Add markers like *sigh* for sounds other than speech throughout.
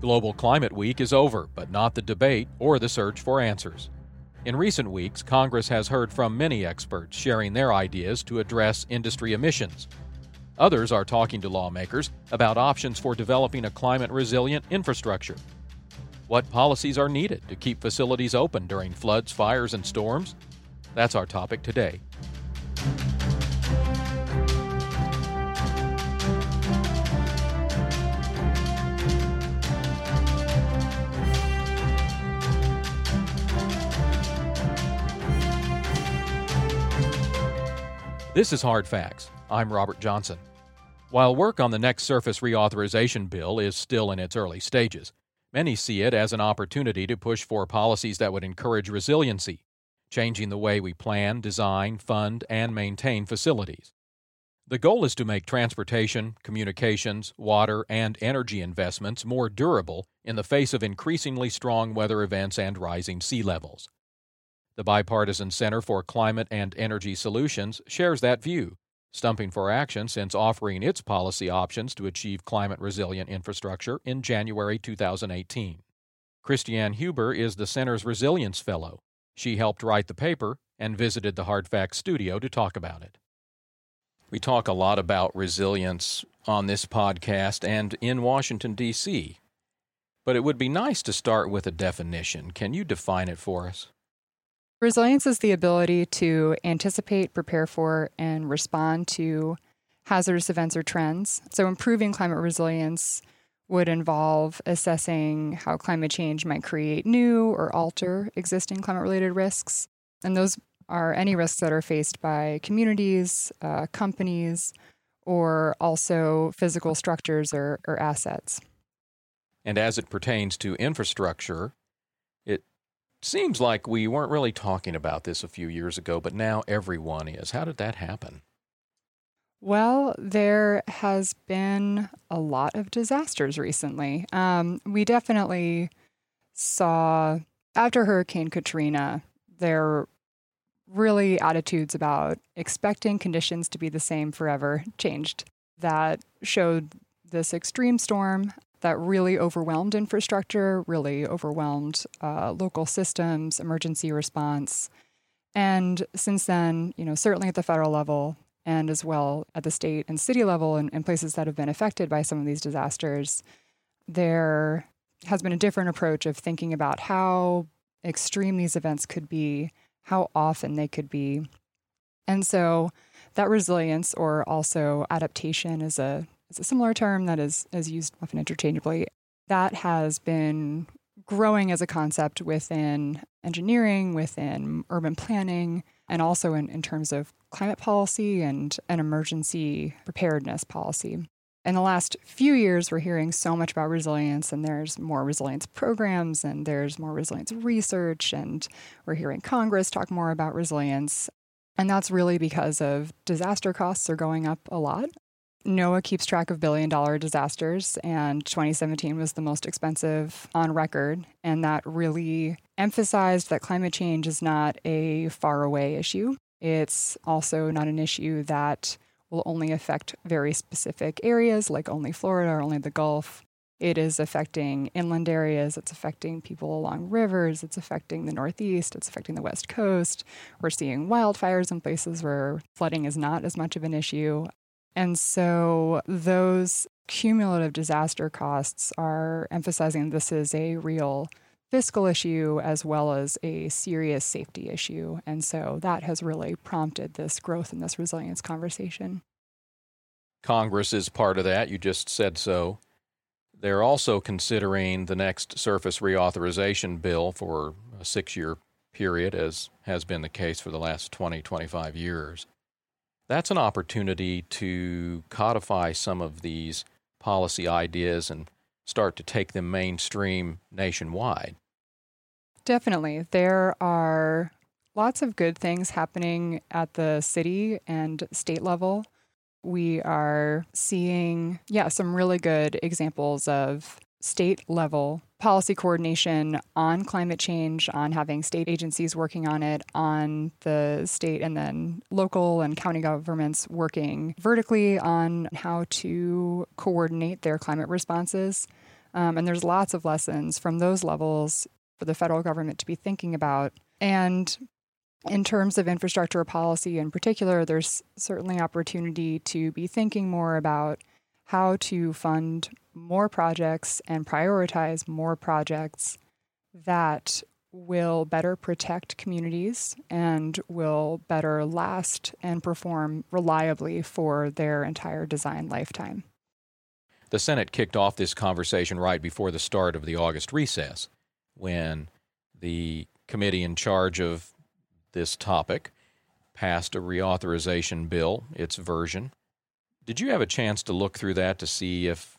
Global Climate Week is over, but not the debate or the search for answers. In recent weeks, Congress has heard from many experts sharing their ideas to address industry emissions. Others are talking to lawmakers about options for developing a climate resilient infrastructure. What policies are needed to keep facilities open during floods, fires, and storms? That's our topic today. This is Hard Facts. I'm Robert Johnson. While work on the next surface reauthorization bill is still in its early stages, many see it as an opportunity to push for policies that would encourage resiliency, changing the way we plan, design, fund, and maintain facilities. The goal is to make transportation, communications, water, and energy investments more durable in the face of increasingly strong weather events and rising sea levels. The Bipartisan Center for Climate and Energy Solutions shares that view, stumping for action since offering its policy options to achieve climate resilient infrastructure in January 2018. Christiane Huber is the center's Resilience Fellow. She helped write the paper and visited the Hard Facts studio to talk about it. We talk a lot about resilience on this podcast and in Washington, D.C., but it would be nice to start with a definition. Can you define it for us? Resilience is the ability to anticipate, prepare for, and respond to hazardous events or trends. So, improving climate resilience would involve assessing how climate change might create new or alter existing climate related risks. And those are any risks that are faced by communities, uh, companies, or also physical structures or, or assets. And as it pertains to infrastructure, Seems like we weren't really talking about this a few years ago, but now everyone is. How did that happen? Well, there has been a lot of disasters recently. Um, we definitely saw after Hurricane Katrina, there really attitudes about expecting conditions to be the same forever changed. That showed this extreme storm that really overwhelmed infrastructure, really overwhelmed uh, local systems, emergency response. And since then, you know, certainly at the federal level and as well at the state and city level and, and places that have been affected by some of these disasters, there has been a different approach of thinking about how extreme these events could be, how often they could be. And so that resilience or also adaptation is a is a similar term that is, is used often interchangeably. That has been growing as a concept within engineering, within urban planning, and also in, in terms of climate policy and an emergency preparedness policy. In the last few years, we're hearing so much about resilience, and there's more resilience programs, and there's more resilience research, and we're hearing Congress talk more about resilience. And that's really because of disaster costs are going up a lot. NOAA keeps track of billion dollar disasters, and 2017 was the most expensive on record. And that really emphasized that climate change is not a faraway issue. It's also not an issue that will only affect very specific areas, like only Florida or only the Gulf. It is affecting inland areas, it's affecting people along rivers, it's affecting the Northeast, it's affecting the West Coast. We're seeing wildfires in places where flooding is not as much of an issue. And so those cumulative disaster costs are emphasizing this is a real fiscal issue as well as a serious safety issue. And so that has really prompted this growth and this resilience conversation. Congress is part of that. You just said so. They're also considering the next surface reauthorization bill for a six year period, as has been the case for the last 20, 25 years that's an opportunity to codify some of these policy ideas and start to take them mainstream nationwide. Definitely. There are lots of good things happening at the city and state level. We are seeing, yeah, some really good examples of state level policy coordination on climate change, on having state agencies working on it, on the state and then local and county governments working vertically on how to coordinate their climate responses. Um, and there's lots of lessons from those levels for the federal government to be thinking about. And in terms of infrastructure policy in particular, there's certainly opportunity to be thinking more about how to fund more projects and prioritize more projects that will better protect communities and will better last and perform reliably for their entire design lifetime. The Senate kicked off this conversation right before the start of the August recess when the committee in charge of this topic passed a reauthorization bill, its version. Did you have a chance to look through that to see if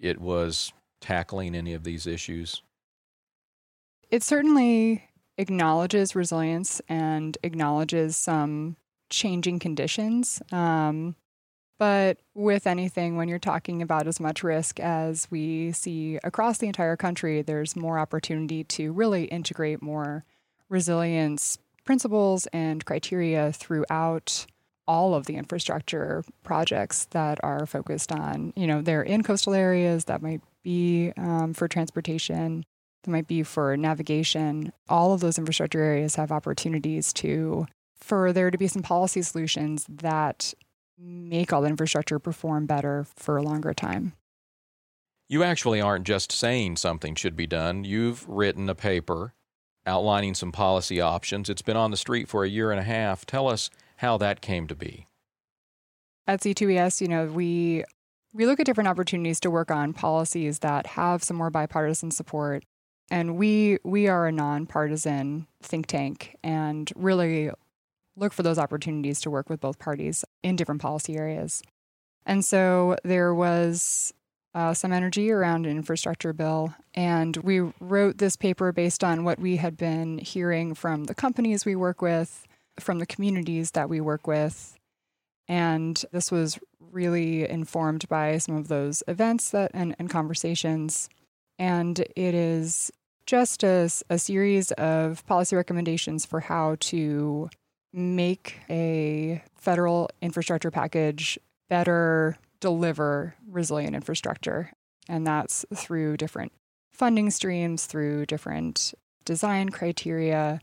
it was tackling any of these issues? It certainly acknowledges resilience and acknowledges some changing conditions. Um, but with anything, when you're talking about as much risk as we see across the entire country, there's more opportunity to really integrate more resilience principles and criteria throughout all of the infrastructure projects that are focused on, you know, they're in coastal areas that might be um, for transportation, that might be for navigation. All of those infrastructure areas have opportunities to, for there to be some policy solutions that make all the infrastructure perform better for a longer time. You actually aren't just saying something should be done. You've written a paper outlining some policy options. It's been on the street for a year and a half. Tell us how that came to be. At C2ES, you know, we we look at different opportunities to work on policies that have some more bipartisan support. And we we are a nonpartisan think tank and really look for those opportunities to work with both parties in different policy areas. And so there was uh, some energy around an infrastructure bill. And we wrote this paper based on what we had been hearing from the companies we work with, from the communities that we work with. And this was really informed by some of those events that and, and conversations. And it is just a, a series of policy recommendations for how to make a federal infrastructure package better deliver resilient infrastructure. And that's through different funding streams, through different design criteria,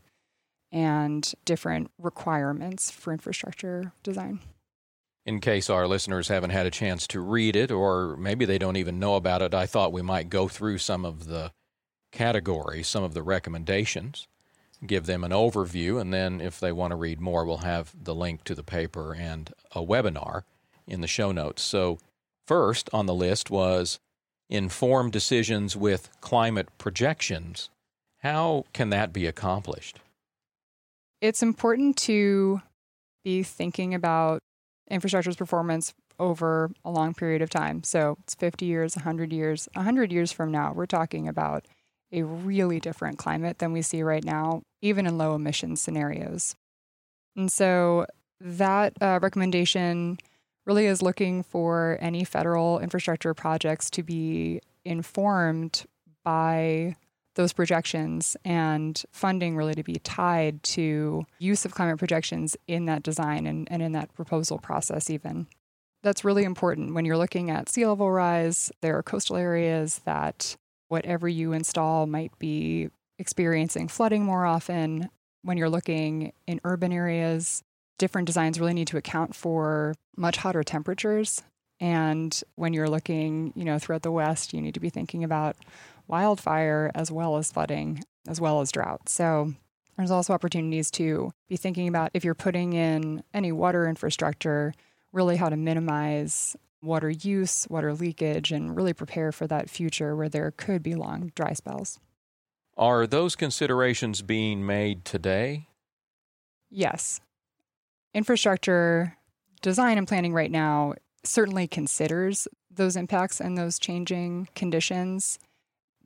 and different requirements for infrastructure design. In case our listeners haven't had a chance to read it, or maybe they don't even know about it, I thought we might go through some of the categories, some of the recommendations, give them an overview, and then if they want to read more, we'll have the link to the paper and a webinar in the show notes. So, first on the list was inform decisions with climate projections. How can that be accomplished? It's important to be thinking about infrastructure's performance over a long period of time. So it's 50 years, 100 years. 100 years from now, we're talking about a really different climate than we see right now, even in low emission scenarios. And so that uh, recommendation really is looking for any federal infrastructure projects to be informed by those projections and funding really to be tied to use of climate projections in that design and, and in that proposal process even. That's really important when you're looking at sea level rise. There are coastal areas that whatever you install might be experiencing flooding more often. When you're looking in urban areas different designs really need to account for much hotter temperatures. And when you're looking, you know, throughout the West, you need to be thinking about wildfire as well as flooding, as well as drought. So there's also opportunities to be thinking about if you're putting in any water infrastructure, really how to minimize water use, water leakage, and really prepare for that future where there could be long dry spells. Are those considerations being made today? Yes infrastructure design and planning right now certainly considers those impacts and those changing conditions.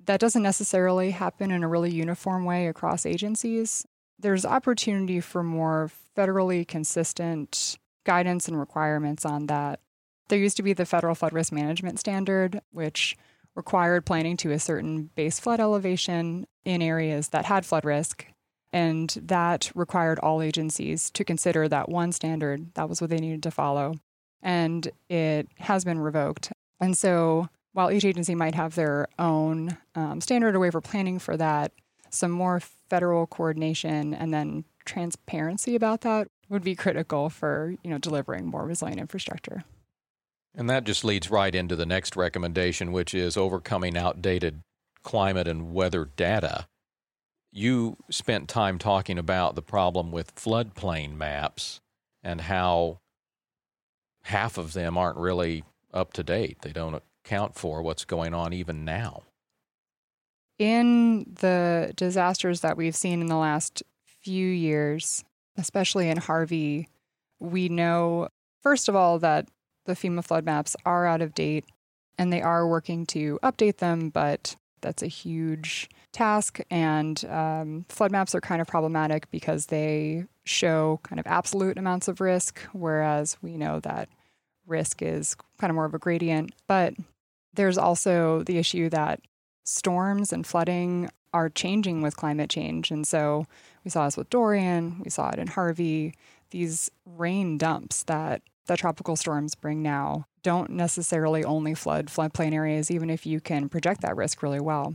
That doesn't necessarily happen in a really uniform way across agencies. There's opportunity for more federally consistent guidance and requirements on that. There used to be the Federal Flood Risk Management Standard, which required planning to a certain base flood elevation in areas that had flood risk and that required all agencies to consider that one standard. That was what they needed to follow. And it has been revoked. And so while each agency might have their own um, standard or way for planning for that, some more federal coordination and then transparency about that would be critical for you know delivering more resilient infrastructure. And that just leads right into the next recommendation, which is overcoming outdated climate and weather data. You spent time talking about the problem with floodplain maps and how half of them aren't really up to date. They don't account for what's going on even now. In the disasters that we've seen in the last few years, especially in Harvey, we know, first of all, that the FEMA flood maps are out of date and they are working to update them, but that's a huge task. And um, flood maps are kind of problematic because they show kind of absolute amounts of risk, whereas we know that risk is kind of more of a gradient. But there's also the issue that storms and flooding are changing with climate change. And so we saw this with Dorian, we saw it in Harvey. These rain dumps that that tropical storms bring now don't necessarily only flood floodplain areas, even if you can project that risk really well.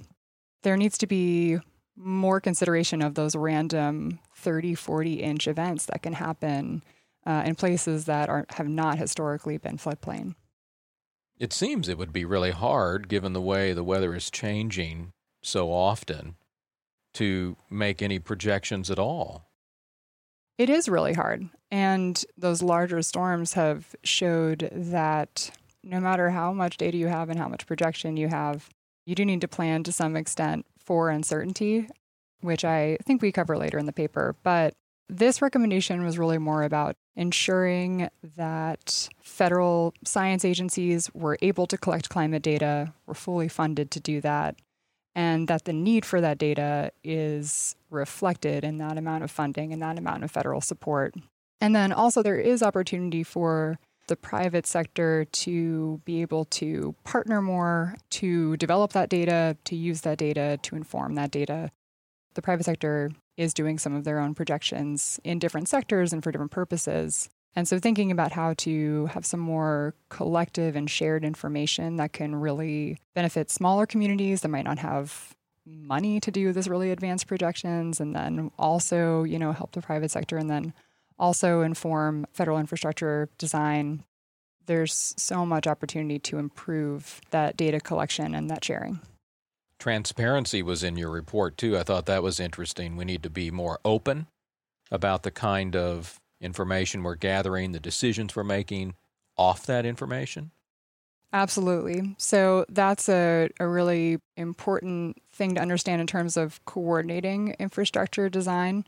There needs to be more consideration of those random 30, 40 inch events that can happen uh, in places that are, have not historically been floodplain. It seems it would be really hard, given the way the weather is changing so often, to make any projections at all. It is really hard. And those larger storms have showed that no matter how much data you have and how much projection you have, you do need to plan to some extent for uncertainty, which I think we cover later in the paper. But this recommendation was really more about ensuring that federal science agencies were able to collect climate data, were fully funded to do that, and that the need for that data is reflected in that amount of funding and that amount of federal support. And then also, there is opportunity for the private sector to be able to partner more, to develop that data, to use that data, to inform that data. The private sector is doing some of their own projections in different sectors and for different purposes. And so, thinking about how to have some more collective and shared information that can really benefit smaller communities that might not have money to do this really advanced projections, and then also, you know, help the private sector, and then also inform federal infrastructure design. There's so much opportunity to improve that data collection and that sharing. Transparency was in your report too. I thought that was interesting. We need to be more open about the kind of information we're gathering, the decisions we're making off that information? Absolutely. So that's a, a really important thing to understand in terms of coordinating infrastructure design.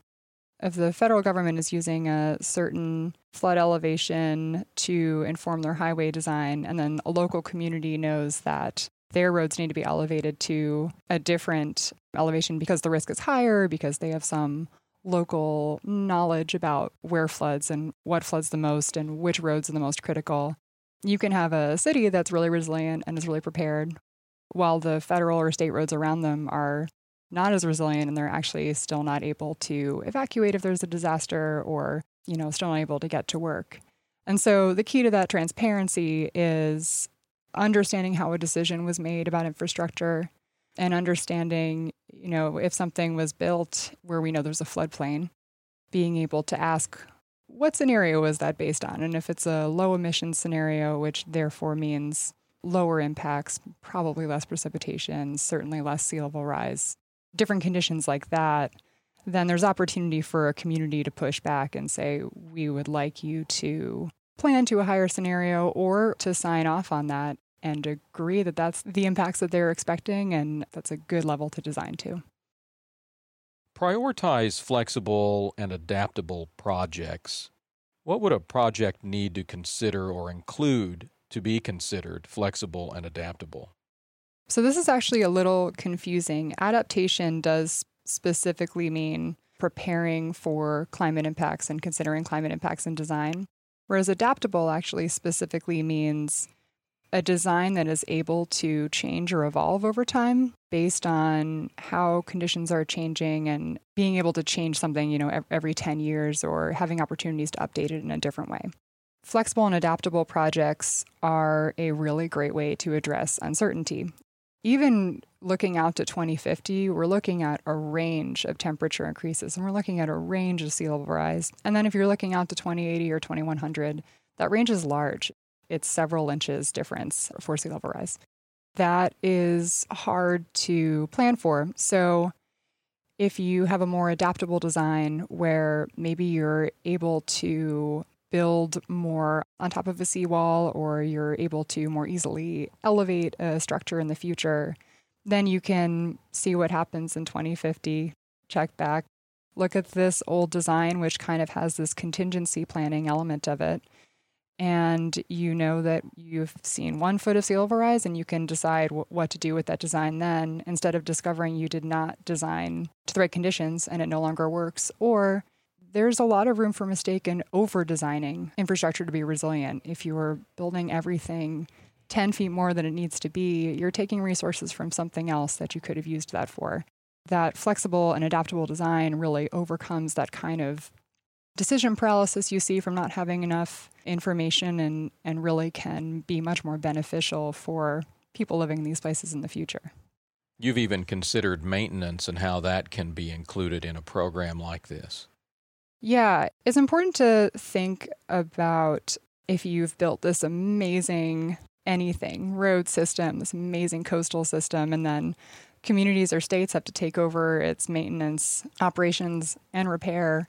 If the federal government is using a certain flood elevation to inform their highway design, and then a local community knows that their roads need to be elevated to a different elevation because the risk is higher, because they have some local knowledge about where floods and what floods the most and which roads are the most critical. You can have a city that's really resilient and is really prepared, while the federal or state roads around them are not as resilient and they're actually still not able to evacuate if there's a disaster or, you know, still unable to get to work. And so the key to that transparency is understanding how a decision was made about infrastructure and understanding, you know, if something was built where we know there's a floodplain, being able to ask what scenario was that based on? And if it's a low emission scenario, which therefore means lower impacts, probably less precipitation, certainly less sea level rise, different conditions like that, then there's opportunity for a community to push back and say, we would like you to plan to a higher scenario or to sign off on that and agree that that's the impacts that they're expecting and that's a good level to design to. Prioritize flexible and adaptable projects. What would a project need to consider or include to be considered flexible and adaptable? So, this is actually a little confusing. Adaptation does specifically mean preparing for climate impacts and considering climate impacts in design, whereas adaptable actually specifically means a design that is able to change or evolve over time based on how conditions are changing and being able to change something, you know, every 10 years or having opportunities to update it in a different way. flexible and adaptable projects are a really great way to address uncertainty. Even looking out to 2050, we're looking at a range of temperature increases and we're looking at a range of sea level rise. And then if you're looking out to 2080 or 2100, that range is large. It's several inches difference for sea level rise. That is hard to plan for. So if you have a more adaptable design where maybe you're able to build more on top of a seawall or you're able to more easily elevate a structure in the future, then you can see what happens in 2050, check back, look at this old design, which kind of has this contingency planning element of it. And you know that you've seen one foot of sea level rise, and you can decide w- what to do with that design then, instead of discovering you did not design to the right conditions and it no longer works, or there's a lot of room for mistake in over designing infrastructure to be resilient. If you are building everything 10 feet more than it needs to be, you're taking resources from something else that you could have used that for. That flexible and adaptable design really overcomes that kind of decision paralysis you see from not having enough information and, and really can be much more beneficial for people living in these places in the future. You've even considered maintenance and how that can be included in a program like this. Yeah, it's important to think about if you've built this amazing anything road system, this amazing coastal system, and then communities or states have to take over its maintenance, operations, and repair.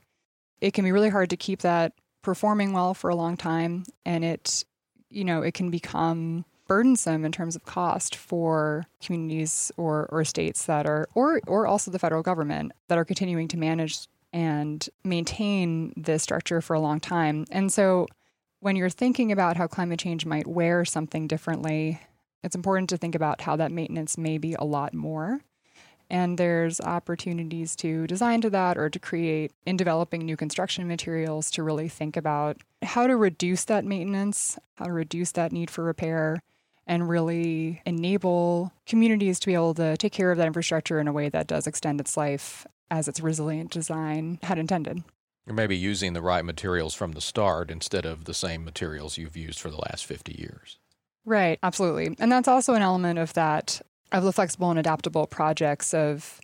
It can be really hard to keep that performing well for a long time, and it, you know, it can become burdensome in terms of cost for communities or, or states that are, or or also the federal government that are continuing to manage and maintain this structure for a long time. And so when you're thinking about how climate change might wear something differently, it's important to think about how that maintenance may be a lot more. And there's opportunities to design to that or to create in developing new construction materials to really think about how to reduce that maintenance, how to reduce that need for repair, and really enable communities to be able to take care of that infrastructure in a way that does extend its life as its resilient design had intended. Or maybe using the right materials from the start instead of the same materials you've used for the last 50 years. Right, absolutely. And that's also an element of that, of the flexible and adaptable projects of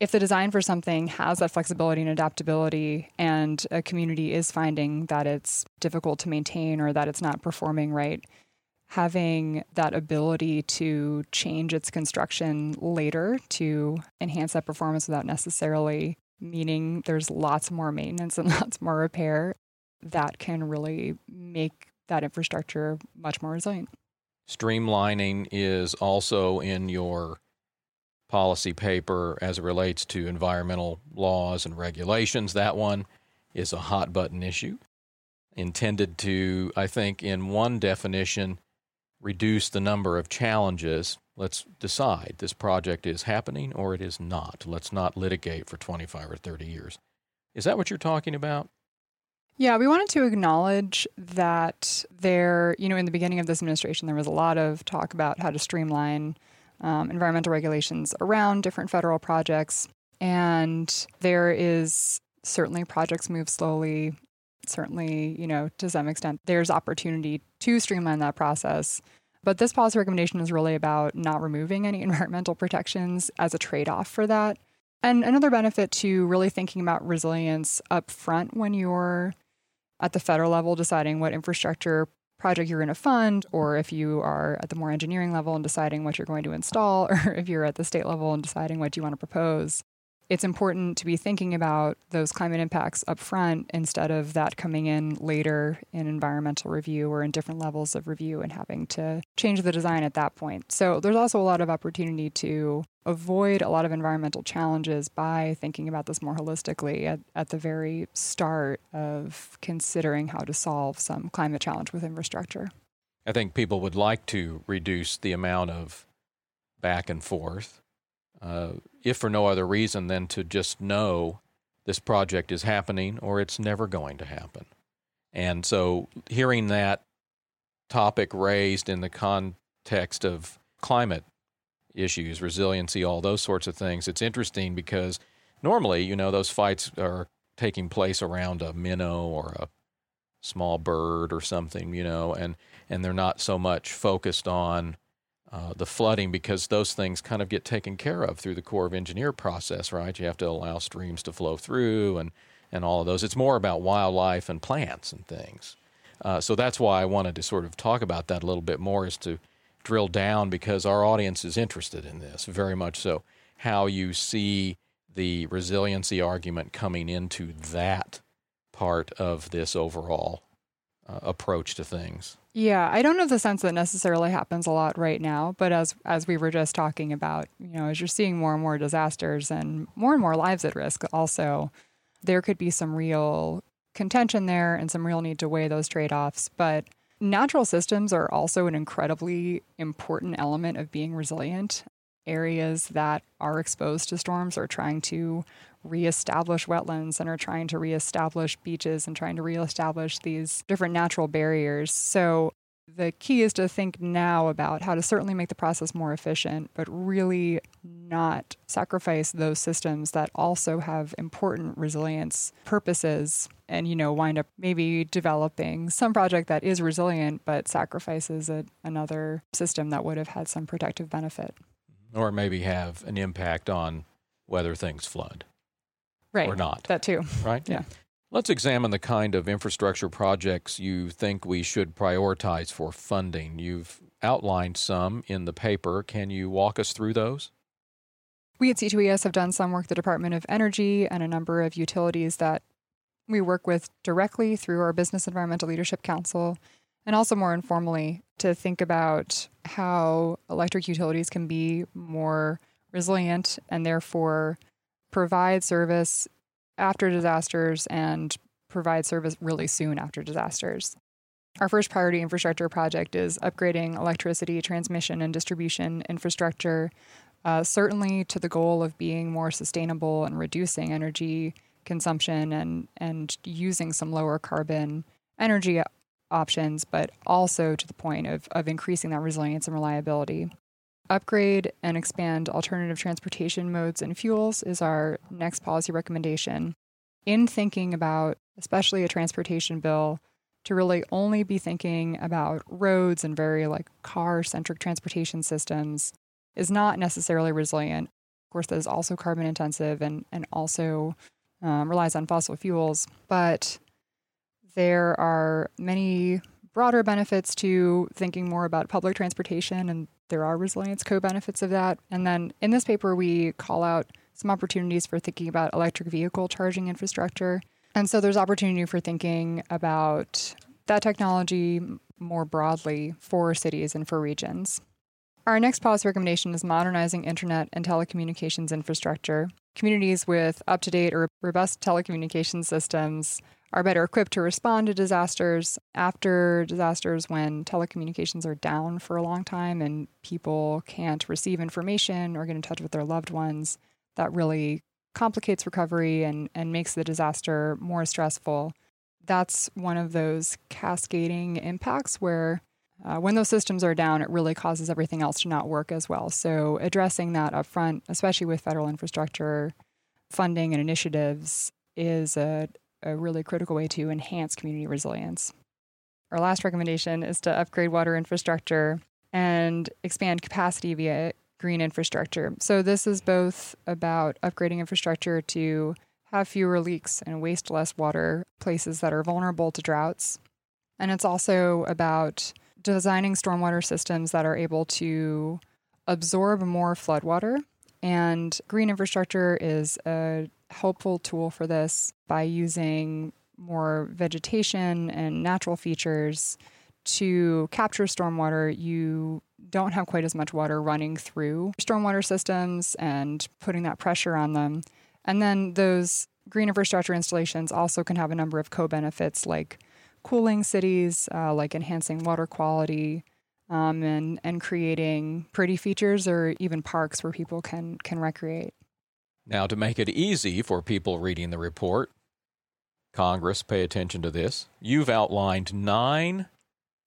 if the design for something has that flexibility and adaptability and a community is finding that it's difficult to maintain or that it's not performing right, having that ability to change its construction later to enhance that performance without necessarily meaning there's lots more maintenance and *laughs* lots more repair that can really make that infrastructure much more resilient. Streamlining is also in your policy paper as it relates to environmental laws and regulations. That one is a hot button issue intended to, I think, in one definition, reduce the number of challenges, let's decide this project is happening or it is not. Let's not litigate for 25 or 30 years. Is that what you're talking about? Yeah, we wanted to acknowledge that there, you know, in the beginning of this administration, there was a lot of talk about how to streamline um, environmental regulations around different federal projects. And there is certainly projects move slowly certainly, you know, to some extent, there's opportunity to streamline that process. But this policy recommendation is really about not removing any *laughs* environmental protections as a trade off for that. And another benefit to really thinking about resilience up front when you're at the federal level deciding what infrastructure project you're going to fund, or if you are at the more engineering level and deciding what you're going to install, *laughs* or if you're at the state level and deciding what you want to propose it's important to be thinking about those climate impacts up front instead of that coming in later in environmental review or in different levels of review and having to change the design at that point. So there's also a lot of opportunity to avoid a lot of environmental challenges by thinking about this more holistically at, at the very start of considering how to solve some climate challenge with infrastructure. I think people would like to reduce the amount of back and forth uh, if for no other reason than to just know this project is happening or it's never going to happen. And so hearing that topic raised in the context of climate issues, resiliency, all those sorts of things, it's interesting because normally, you know, those fights are taking place around a minnow or a small bird or something, you know, and and they're not so much focused on uh, the flooding because those things kind of get taken care of through the Corps of Engineer process, right? You have to allow streams to flow through and and all of those. It's more about wildlife and plants and things. Uh, so that's why I wanted to sort of talk about that a little bit more, is to drill down because our audience is interested in this very much so. How you see the resiliency argument coming into that part of this overall uh, approach to things. Yeah, I don't know the sense that necessarily happens a lot right now, but as as we were just talking about, you know, as you're seeing more and more disasters and more and more lives at risk also, there could be some real contention there and some real need to weigh those trade-offs, but natural systems are also an incredibly important element of being resilient areas that are exposed to storms are trying to reestablish wetlands and are trying to reestablish beaches and trying to reestablish these different natural barriers. So the key is to think now about how to certainly make the process more efficient, but really not sacrifice those systems that also have important resilience purposes and, you know, wind up maybe developing some project that is resilient but sacrifices a, another system that would have had some protective benefit or maybe have an impact on whether things flood right. or not. That too. Right? Yeah. Let's examine the kind of infrastructure projects you think we should prioritize for funding. You've outlined some in the paper. Can you walk us through those? We at C2ES have done some work the Department of Energy and a number of utilities that we work with directly through our Business Environmental Leadership Council and also more informally to think about how electric utilities can be more resilient and therefore provide service after disasters and provide service really soon after disasters. Our first priority infrastructure project is upgrading electricity transmission and distribution infrastructure, uh, certainly to the goal of being more sustainable and reducing energy consumption and, and using some lower carbon energy options, but also to the point of, of increasing that resilience and reliability. Upgrade and expand alternative transportation modes and fuels is our next policy recommendation. In thinking about, especially a transportation bill, to really only be thinking about roads and very like car centric transportation systems is not necessarily resilient. Of course, that is also carbon intensive and, and also um, relies on fossil fuels. But there are many broader benefits to thinking more about public transportation, and there are resilience co benefits of that. And then in this paper, we call out some opportunities for thinking about electric vehicle charging infrastructure. And so there's opportunity for thinking about that technology more broadly for cities and for regions. Our next policy recommendation is modernizing internet and telecommunications infrastructure. Communities with up to date or robust telecommunications systems are better equipped to respond to disasters after disasters when telecommunications are down for a long time and people can't receive information or get in touch with their loved ones. That really complicates recovery and, and makes the disaster more stressful. That's one of those cascading impacts where uh, when those systems are down, it really causes everything else to not work as well. So, addressing that upfront, especially with federal infrastructure funding and initiatives, is a, a really critical way to enhance community resilience. Our last recommendation is to upgrade water infrastructure and expand capacity via green infrastructure. So, this is both about upgrading infrastructure to have fewer leaks and waste less water places that are vulnerable to droughts. And it's also about designing stormwater systems that are able to absorb more floodwater. And green infrastructure is a helpful tool for this by using more vegetation and natural features to capture stormwater. You don't have quite as much water running through stormwater systems and putting that pressure on them. And then those green infrastructure installations also can have a number of co benefits like cooling cities, uh, like enhancing water quality. Um, and and creating pretty features or even parks where people can can recreate. Now, to make it easy for people reading the report, Congress, pay attention to this. You've outlined nine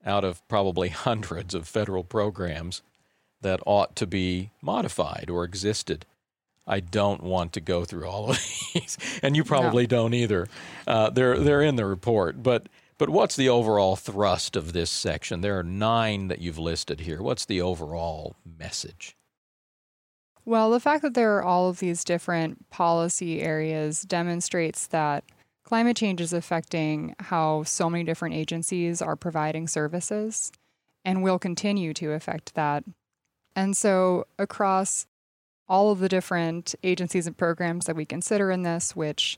out of probably *laughs* hundreds of federal programs that ought to be modified or existed. I don't want to go through all of *laughs* these, and you probably no. don't either. Uh, they're they're in the report, but But what's the overall thrust of this section? There are nine that you've listed here. What's the overall message? Well, the fact that there are all of these different policy areas demonstrates that climate change is affecting how so many different agencies are providing services and will continue to affect that. And so, across all of the different agencies and programs that we consider in this, which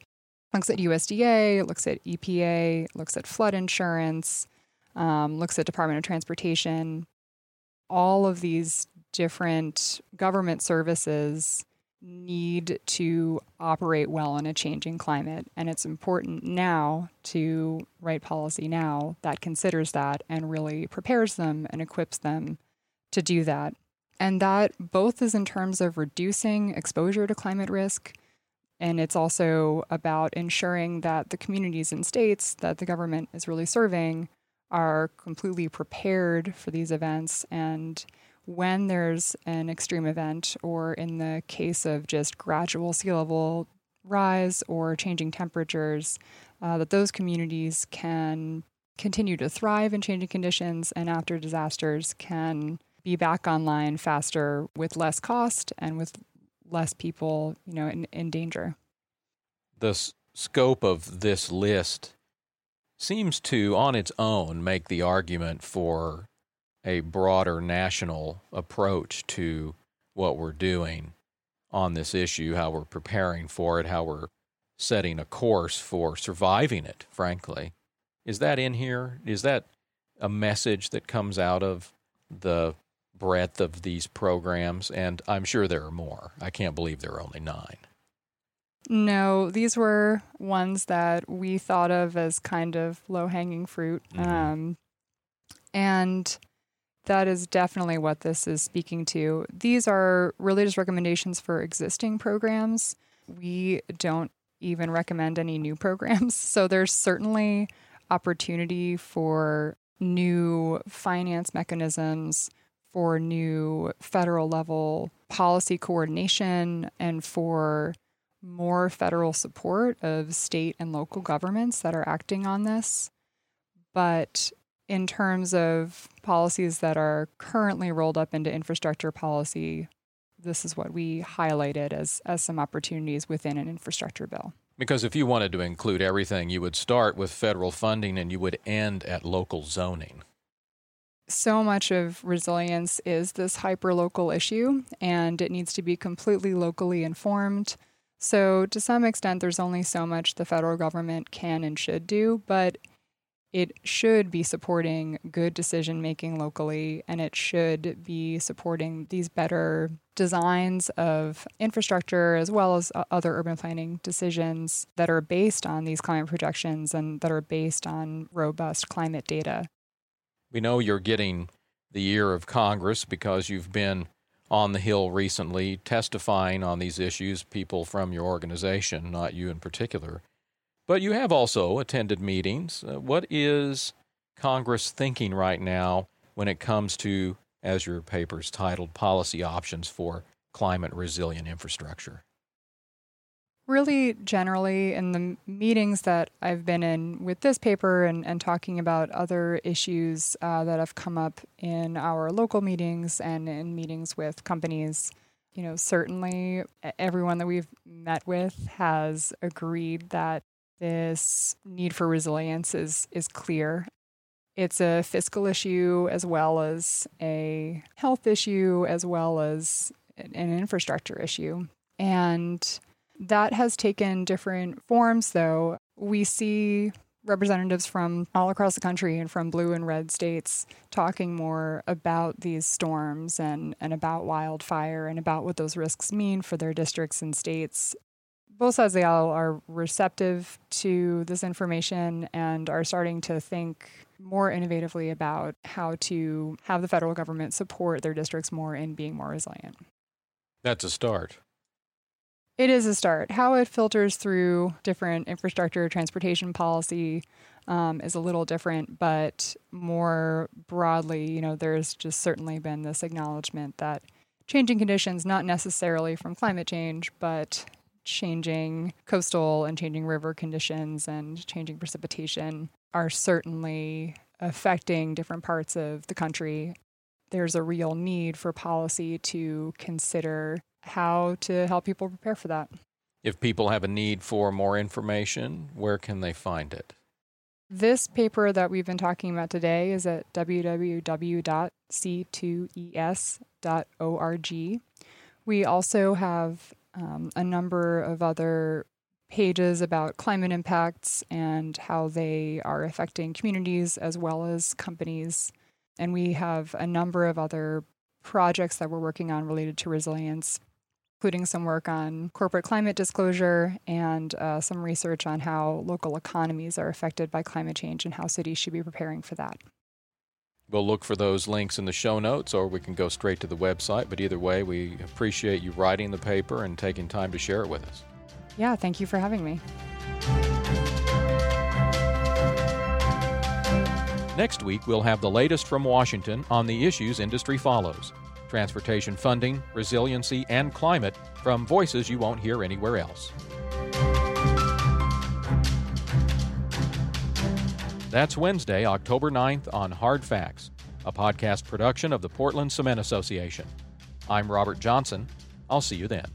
looks at USDA, looks at EPA, looks at flood insurance, um, looks at Department of Transportation, all of these different government services need to operate well in a changing climate. And it's important now to write policy now that considers that and really prepares them and equips them to do that. And that both is in terms of reducing exposure to climate risk. And it's also about ensuring that the communities and states that the government is really serving are completely prepared for these events and when there's an extreme event, or in the case of just gradual sea level rise or changing temperatures, uh, that those communities can continue to thrive in changing conditions and after disasters can be back online faster with less cost and with less people, you know, in, in danger. The s- scope of this list seems to, on its own, make the argument for a broader national approach to what we're doing on this issue, how we're preparing for it, how we're setting a course for surviving it, frankly. Is that in here? Is that a message that comes out of the breadth of these programs? And I'm sure there are more. I can't believe there are only nine. No, these were ones that we thought of as kind of low hanging fruit. Mm-hmm. Um, and that is definitely what this is speaking to. These are religious recommendations for existing programs. We don't even recommend any new programs. *laughs* So there's certainly opportunity for new finance mechanisms, for new federal level policy coordination, and for more federal support of state and local governments that are acting on this. But in terms of policies that are currently rolled up into infrastructure policy, this is what we highlighted as, as some opportunities within an infrastructure bill. Because if you wanted to include everything, you would start with federal funding and you would end at local zoning. So much of resilience is this hyper local issue, and it needs to be completely locally informed. So, to some extent, there's only so much the federal government can and should do, but it should be supporting good decision making locally and it should be supporting these better designs of infrastructure as well as uh, other urban planning decisions that are based on these climate projections and that are based on robust climate data. We know you're getting the year of Congress because you've been on the Hill recently testifying on these issues, people from your organization, not you in particular. But you have also attended meetings. Uh, what is Congress thinking right now when it comes to, as your paper's titled, policy options for climate resilient infrastructure? Really, generally, in the meetings that I've been in with this paper and, and talking about other issues uh, that have come up in our local meetings and in meetings with companies, you know, certainly everyone that we've met with has agreed that this need for resilience is is clear. It's a fiscal issue as well as a health issue as well as an infrastructure issue. And that has taken different forms though. We see representatives from all across the country and from blue and red states talking more about these storms and, and about wildfire and about what those risks mean for their districts and states both sides of the aisle are receptive to this information and are starting to think more innovatively about how to have the federal government support their districts more in being more resilient. That's a start. It is a start. How it filters through different infrastructure, transportation policy um, is a little different, but more broadly, you know, there's just certainly been this acknowledgement that changing conditions, not necessarily from climate change, but changing coastal and changing river conditions and changing precipitation are certainly affecting different parts of the country. There's a real need for policy to consider how to help people prepare for that. If people have a need for more information, where can they find it? This paper that we've been talking about today is at www.c2es.org. We also have um, a number of other pages about climate impacts and how they are affecting communities as well as companies. And we have a number of other projects that we're working on related to resilience including some work on corporate climate disclosure and uh, some research on how local economies are affected by climate change and how cities should be preparing for that. We'll look for those links in the show notes, or we can go straight to the website. But either way, we appreciate you writing the paper and taking time to share it with us. Yeah, thank you for having me. Next week, we'll have the latest from Washington on the issues industry follows transportation funding, resiliency, and climate from voices you won't hear anywhere else. That's Wednesday, October 9th on Hard Facts, a podcast production of the Portland Cement Association. I'm Robert Johnson. I'll see you then.